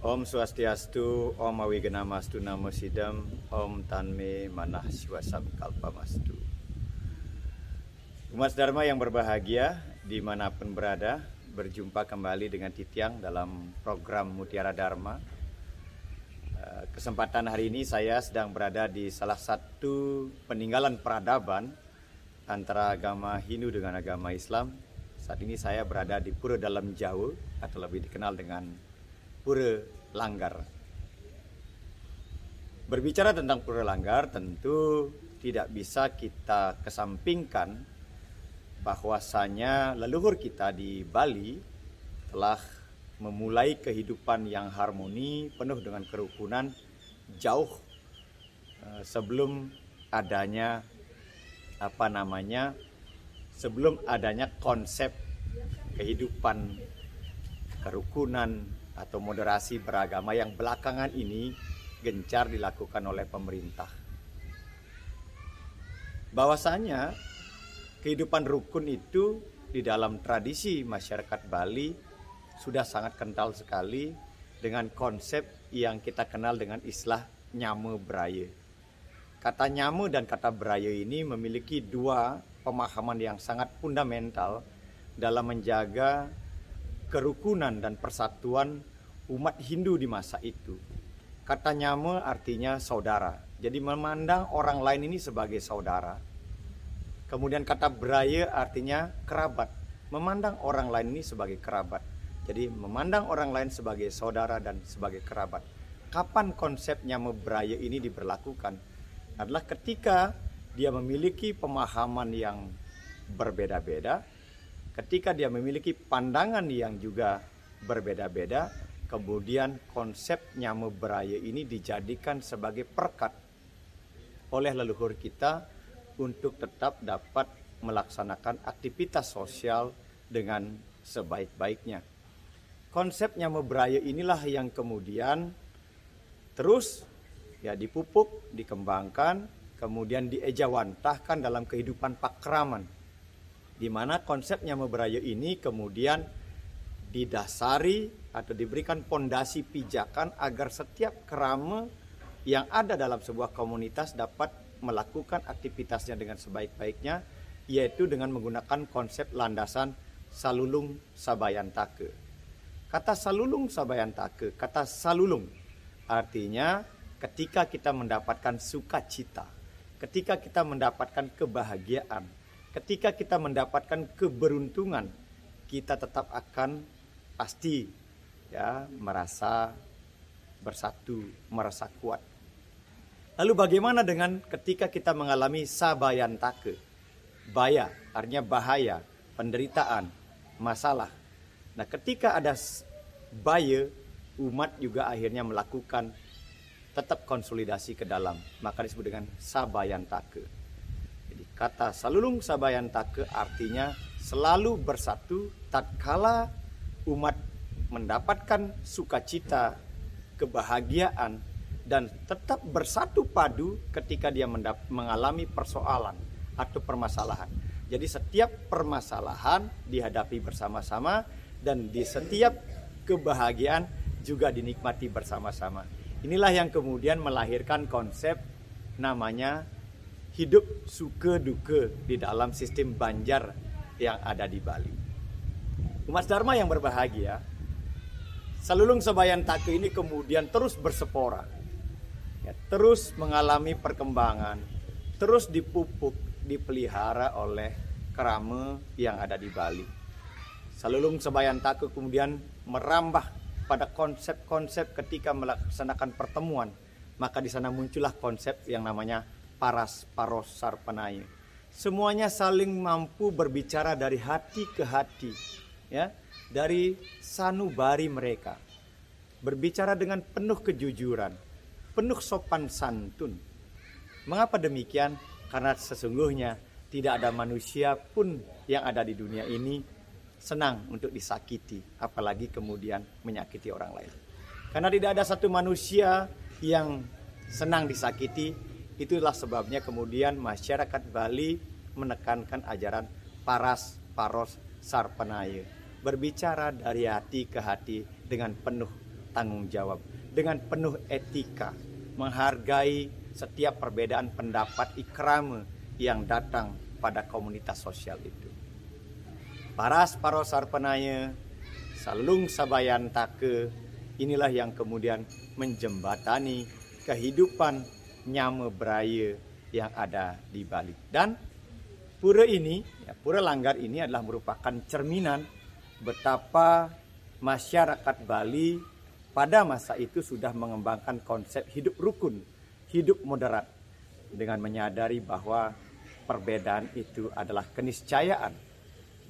Om Swastiastu, Om Awigenamastu Namo Sidam, Om Tanme Manah Siwasam Kalpamastu. Umat Dharma yang berbahagia di mana pun berada, berjumpa kembali dengan Titiang dalam program Mutiara Dharma. Eh, kesempatan hari ini saya sedang berada di salah satu peninggalan peradaban antara agama Hindu dengan agama Islam. Saat ini saya berada di Pura Dalam Jauh atau lebih dikenal dengan Pura Langgar. Berbicara tentang Pura Langgar tentu tidak bisa kita kesampingkan bahwasanya leluhur kita di Bali telah memulai kehidupan yang harmoni penuh dengan kerukunan jauh eh, sebelum adanya apa namanya sebelum adanya konsep kehidupan kerukunan atau moderasi beragama yang belakangan ini gencar dilakukan oleh pemerintah. Bahwasanya kehidupan rukun itu di dalam tradisi masyarakat Bali sudah sangat kental sekali dengan konsep yang kita kenal dengan istilah nyame beraya. Kata nyame dan kata beraya ini memiliki dua pemahaman yang sangat fundamental dalam menjaga kerukunan dan persatuan umat Hindu di masa itu. Kata nyame artinya saudara. Jadi memandang orang lain ini sebagai saudara. Kemudian kata beraya artinya kerabat. Memandang orang lain ini sebagai kerabat. Jadi memandang orang lain sebagai saudara dan sebagai kerabat. Kapan konsepnya beraya ini diberlakukan? Adalah ketika dia memiliki pemahaman yang berbeda-beda, ketika dia memiliki pandangan yang juga berbeda-beda, kemudian konsep nyame beraya ini dijadikan sebagai perkat oleh leluhur kita untuk tetap dapat melaksanakan aktivitas sosial dengan sebaik-baiknya. Konsep nyame beraya inilah yang kemudian terus ya dipupuk, dikembangkan, kemudian diejawantahkan dalam kehidupan pakraman di mana konsepnya memberaya ini kemudian didasari atau diberikan pondasi pijakan agar setiap kerama yang ada dalam sebuah komunitas dapat melakukan aktivitasnya dengan sebaik-baiknya yaitu dengan menggunakan konsep landasan salulung sabayantake. Kata salulung sabayantake, kata salulung artinya ketika kita mendapatkan sukacita, ketika kita mendapatkan kebahagiaan, ketika kita mendapatkan keberuntungan, kita tetap akan pasti ya merasa bersatu, merasa kuat. Lalu bagaimana dengan ketika kita mengalami sabayantake? Baya artinya bahaya, penderitaan, masalah. Nah, ketika ada baya, umat juga akhirnya melakukan tetap konsolidasi ke dalam, maka disebut dengan sabayantake. Kata salulung sabayantake artinya selalu bersatu tatkala umat mendapatkan sukacita, kebahagiaan dan tetap bersatu padu ketika dia mengalami persoalan atau permasalahan. Jadi setiap permasalahan dihadapi bersama-sama dan di setiap kebahagiaan juga dinikmati bersama-sama. Inilah yang kemudian melahirkan konsep namanya hidup suka duka di dalam sistem banjar yang ada di Bali. Umat Dharma yang berbahagia, Salulung Sebayan Take ini kemudian terus bersepora, ya, terus mengalami perkembangan, terus dipupuk, dipelihara oleh kerama yang ada di Bali. Salulung Sebayan Take kemudian merambah pada konsep-konsep ketika melaksanakan pertemuan, maka di sana muncullah konsep yang namanya paras paros sarpanaya. Semuanya saling mampu berbicara dari hati ke hati, ya, dari sanubari mereka. Berbicara dengan penuh kejujuran, penuh sopan santun. Mengapa demikian? Karena sesungguhnya tidak ada manusia pun yang ada di dunia ini senang untuk disakiti, apalagi kemudian menyakiti orang lain. Karena tidak ada satu manusia yang senang disakiti, Itulah sebabnya kemudian masyarakat Bali menekankan ajaran paras paros sarpanaya. Berbicara dari hati ke hati dengan penuh tanggung jawab dengan penuh etika, menghargai setiap perbedaan pendapat ikrame yang datang pada komunitas sosial itu. Paras parosar penaya, salung sabayan take, inilah yang kemudian menjembatani kehidupan nyame beraya yang ada di Bali. Dan pura ini, ya, pura Langgar ini adalah merupakan cerminan betapa masyarakat Bali pada masa itu sudah mengembangkan konsep hidup rukun, hidup moderat dengan menyadari bahwa perbedaan itu adalah keniscayaan.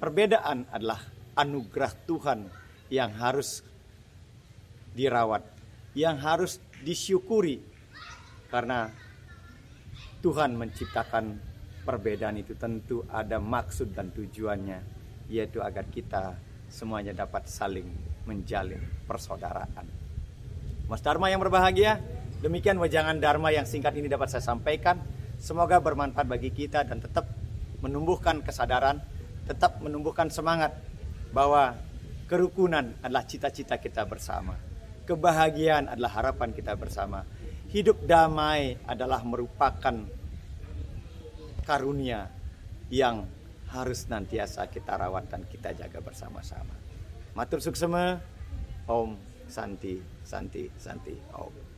Perbedaan adalah anugerah Tuhan yang harus dirawat, yang harus disyukuri karena Tuhan menciptakan perbedaan itu tentu ada maksud dan tujuannya yaitu agar kita semuanya dapat saling menjalin persaudaraan. Mas Dharma yang berbahagia, demikian wajangan Dharma yang singkat ini dapat saya sampaikan. Semoga bermanfaat bagi kita dan tetap menumbuhkan kesadaran, tetap menumbuhkan semangat bahwa kerukunan adalah cita-cita kita bersama. Kebahagiaan adalah harapan kita bersama hidup damai adalah merupakan karunia yang harus nantiasa kita rawat dan kita jaga bersama-sama. Matur suksema, Om Santi, Santi, Santi, Om.